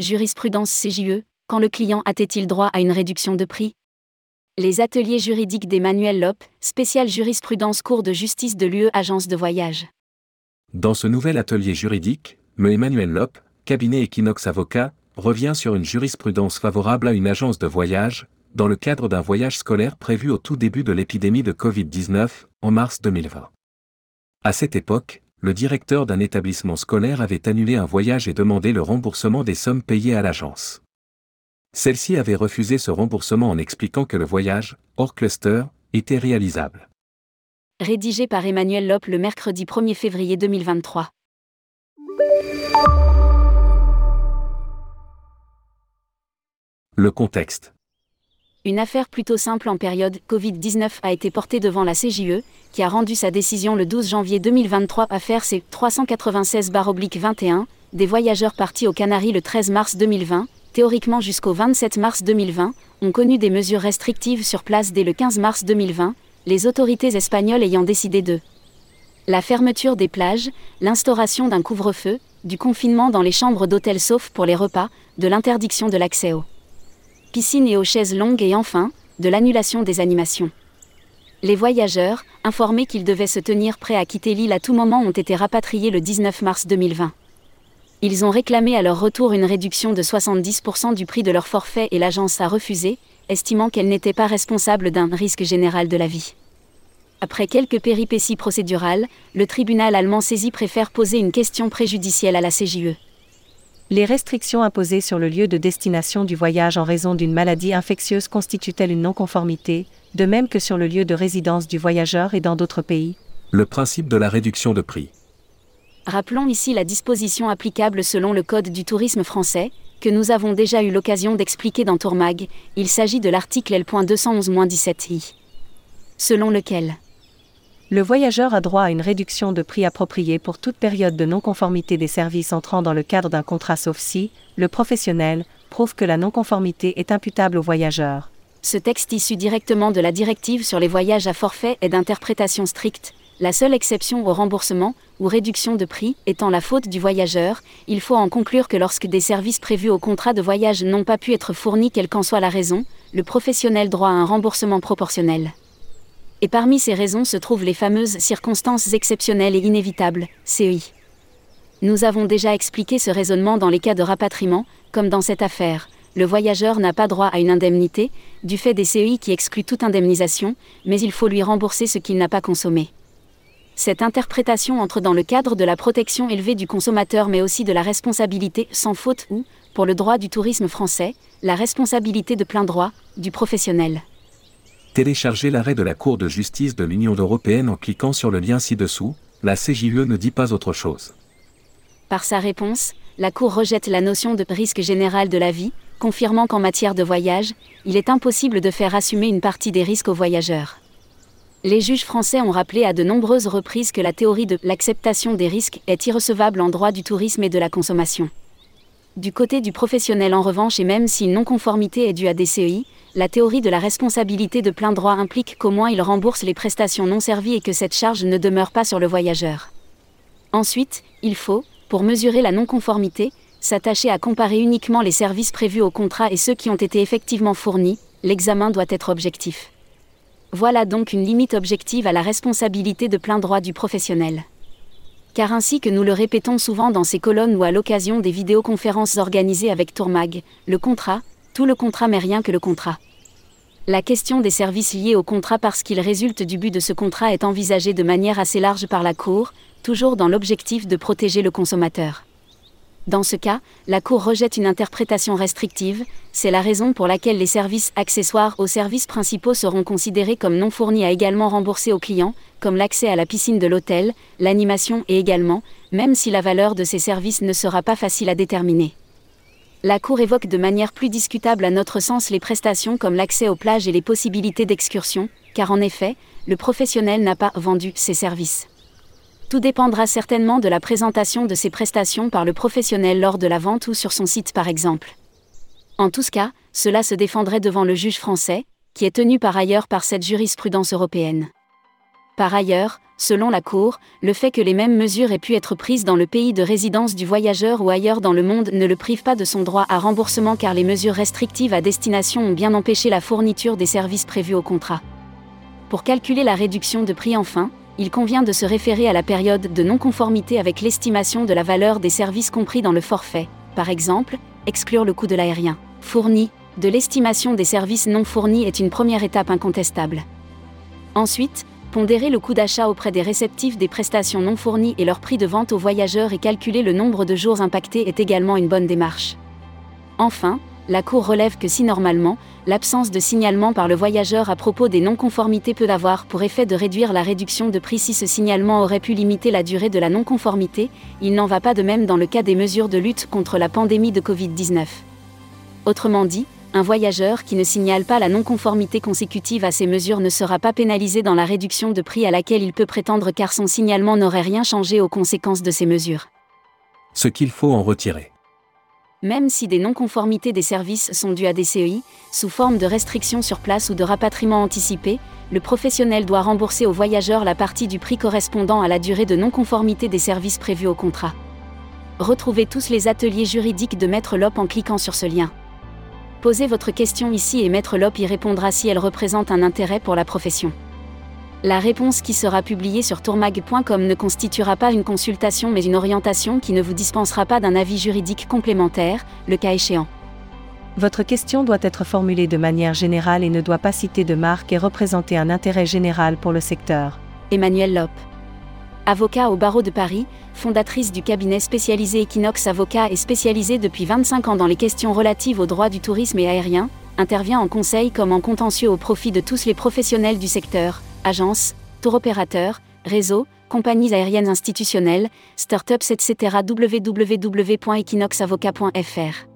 Jurisprudence CJE, quand le client a-t-il droit à une réduction de prix? Les ateliers juridiques d'Emmanuel Lop, spécial jurisprudence cours de justice de l'UE Agence de voyage. Dans ce nouvel atelier juridique, me Emmanuel Lop, cabinet Equinox Avocat, revient sur une jurisprudence favorable à une agence de voyage, dans le cadre d'un voyage scolaire prévu au tout début de l'épidémie de Covid-19, en mars 2020. À cette époque, le directeur d'un établissement scolaire avait annulé un voyage et demandé le remboursement des sommes payées à l'agence. Celle-ci avait refusé ce remboursement en expliquant que le voyage, hors cluster, était réalisable. Rédigé par Emmanuel Lop le mercredi 1er février 2023. Le contexte. Une affaire plutôt simple en période Covid-19 a été portée devant la CJE, qui a rendu sa décision le 12 janvier 2023. Affaire C 396-21, des voyageurs partis aux Canaries le 13 mars 2020, théoriquement jusqu'au 27 mars 2020, ont connu des mesures restrictives sur place dès le 15 mars 2020, les autorités espagnoles ayant décidé de la fermeture des plages, l'instauration d'un couvre-feu, du confinement dans les chambres d'hôtel sauf pour les repas, de l'interdiction de l'accès aux piscines et aux chaises longues et enfin, de l'annulation des animations. Les voyageurs, informés qu'ils devaient se tenir prêts à quitter l'île à tout moment, ont été rapatriés le 19 mars 2020. Ils ont réclamé à leur retour une réduction de 70% du prix de leur forfait et l'agence a refusé, estimant qu'elle n'était pas responsable d'un risque général de la vie. Après quelques péripéties procédurales, le tribunal allemand saisi préfère poser une question préjudicielle à la CJE. Les restrictions imposées sur le lieu de destination du voyage en raison d'une maladie infectieuse constituent-elles une non-conformité, de même que sur le lieu de résidence du voyageur et dans d'autres pays? Le principe de la réduction de prix. Rappelons ici la disposition applicable selon le Code du tourisme français, que nous avons déjà eu l'occasion d'expliquer dans Tourmag, il s'agit de l'article L.211-17i. Selon lequel le voyageur a droit à une réduction de prix appropriée pour toute période de non-conformité des services entrant dans le cadre d'un contrat sauf si, le professionnel, prouve que la non-conformité est imputable au voyageur. Ce texte issu directement de la directive sur les voyages à forfait est d'interprétation stricte, la seule exception au remboursement ou réduction de prix étant la faute du voyageur, il faut en conclure que lorsque des services prévus au contrat de voyage n'ont pas pu être fournis quelle qu'en soit la raison, le professionnel droit à un remboursement proportionnel. Et parmi ces raisons se trouvent les fameuses circonstances exceptionnelles et inévitables, CEI. Nous avons déjà expliqué ce raisonnement dans les cas de rapatriement, comme dans cette affaire. Le voyageur n'a pas droit à une indemnité, du fait des CEI qui excluent toute indemnisation, mais il faut lui rembourser ce qu'il n'a pas consommé. Cette interprétation entre dans le cadre de la protection élevée du consommateur mais aussi de la responsabilité sans faute ou, pour le droit du tourisme français, la responsabilité de plein droit, du professionnel. Téléchargez l'arrêt de la Cour de justice de l'Union européenne en cliquant sur le lien ci-dessous, la CJUE ne dit pas autre chose. Par sa réponse, la Cour rejette la notion de risque général de la vie, confirmant qu'en matière de voyage, il est impossible de faire assumer une partie des risques aux voyageurs. Les juges français ont rappelé à de nombreuses reprises que la théorie de l'acceptation des risques est irrecevable en droit du tourisme et de la consommation. Du côté du professionnel en revanche et même si une non-conformité est due à des CEI, la théorie de la responsabilité de plein droit implique qu'au moins il rembourse les prestations non servies et que cette charge ne demeure pas sur le voyageur. Ensuite, il faut, pour mesurer la non-conformité, s'attacher à comparer uniquement les services prévus au contrat et ceux qui ont été effectivement fournis, l'examen doit être objectif. Voilà donc une limite objective à la responsabilité de plein droit du professionnel. Car ainsi que nous le répétons souvent dans ces colonnes ou à l'occasion des vidéoconférences organisées avec Tourmag, le contrat, tout le contrat mais rien que le contrat. La question des services liés au contrat parce qu'il résulte du but de ce contrat est envisagée de manière assez large par la Cour, toujours dans l'objectif de protéger le consommateur. Dans ce cas, la Cour rejette une interprétation restrictive, c'est la raison pour laquelle les services accessoires aux services principaux seront considérés comme non fournis à également rembourser aux clients, comme l'accès à la piscine de l'hôtel, l'animation et également, même si la valeur de ces services ne sera pas facile à déterminer. La Cour évoque de manière plus discutable à notre sens les prestations comme l'accès aux plages et les possibilités d'excursion, car en effet, le professionnel n'a pas vendu ses services. Tout dépendra certainement de la présentation de ces prestations par le professionnel lors de la vente ou sur son site par exemple. En tout cas, cela se défendrait devant le juge français, qui est tenu par ailleurs par cette jurisprudence européenne. Par ailleurs, selon la Cour, le fait que les mêmes mesures aient pu être prises dans le pays de résidence du voyageur ou ailleurs dans le monde ne le prive pas de son droit à remboursement car les mesures restrictives à destination ont bien empêché la fourniture des services prévus au contrat. Pour calculer la réduction de prix enfin, il convient de se référer à la période de non-conformité avec l'estimation de la valeur des services compris dans le forfait, par exemple, exclure le coût de l'aérien fourni, de l'estimation des services non fournis est une première étape incontestable. Ensuite, pondérer le coût d'achat auprès des réceptifs des prestations non fournies et leur prix de vente aux voyageurs et calculer le nombre de jours impactés est également une bonne démarche. Enfin, la Cour relève que si normalement, l'absence de signalement par le voyageur à propos des non-conformités peut avoir pour effet de réduire la réduction de prix si ce signalement aurait pu limiter la durée de la non-conformité, il n'en va pas de même dans le cas des mesures de lutte contre la pandémie de Covid-19. Autrement dit, un voyageur qui ne signale pas la non-conformité consécutive à ces mesures ne sera pas pénalisé dans la réduction de prix à laquelle il peut prétendre car son signalement n'aurait rien changé aux conséquences de ces mesures. Ce qu'il faut en retirer. Même si des non-conformités des services sont dues à des CEI, sous forme de restrictions sur place ou de rapatriement anticipé, le professionnel doit rembourser au voyageur la partie du prix correspondant à la durée de non-conformité des services prévus au contrat. Retrouvez tous les ateliers juridiques de Maître Lop en cliquant sur ce lien. Posez votre question ici et Maître Lop y répondra si elle représente un intérêt pour la profession. La réponse qui sera publiée sur tourmag.com ne constituera pas une consultation mais une orientation qui ne vous dispensera pas d'un avis juridique complémentaire, le cas échéant. Votre question doit être formulée de manière générale et ne doit pas citer de marque et représenter un intérêt général pour le secteur. Emmanuel Lop. Avocat au barreau de Paris, fondatrice du cabinet spécialisé Equinox Avocat et spécialisée depuis 25 ans dans les questions relatives aux droits du tourisme et aérien, intervient en conseil comme en contentieux au profit de tous les professionnels du secteur, agences, tour opérateurs, réseaux, compagnies aériennes institutionnelles, startups etc. www.equinoxavocat.fr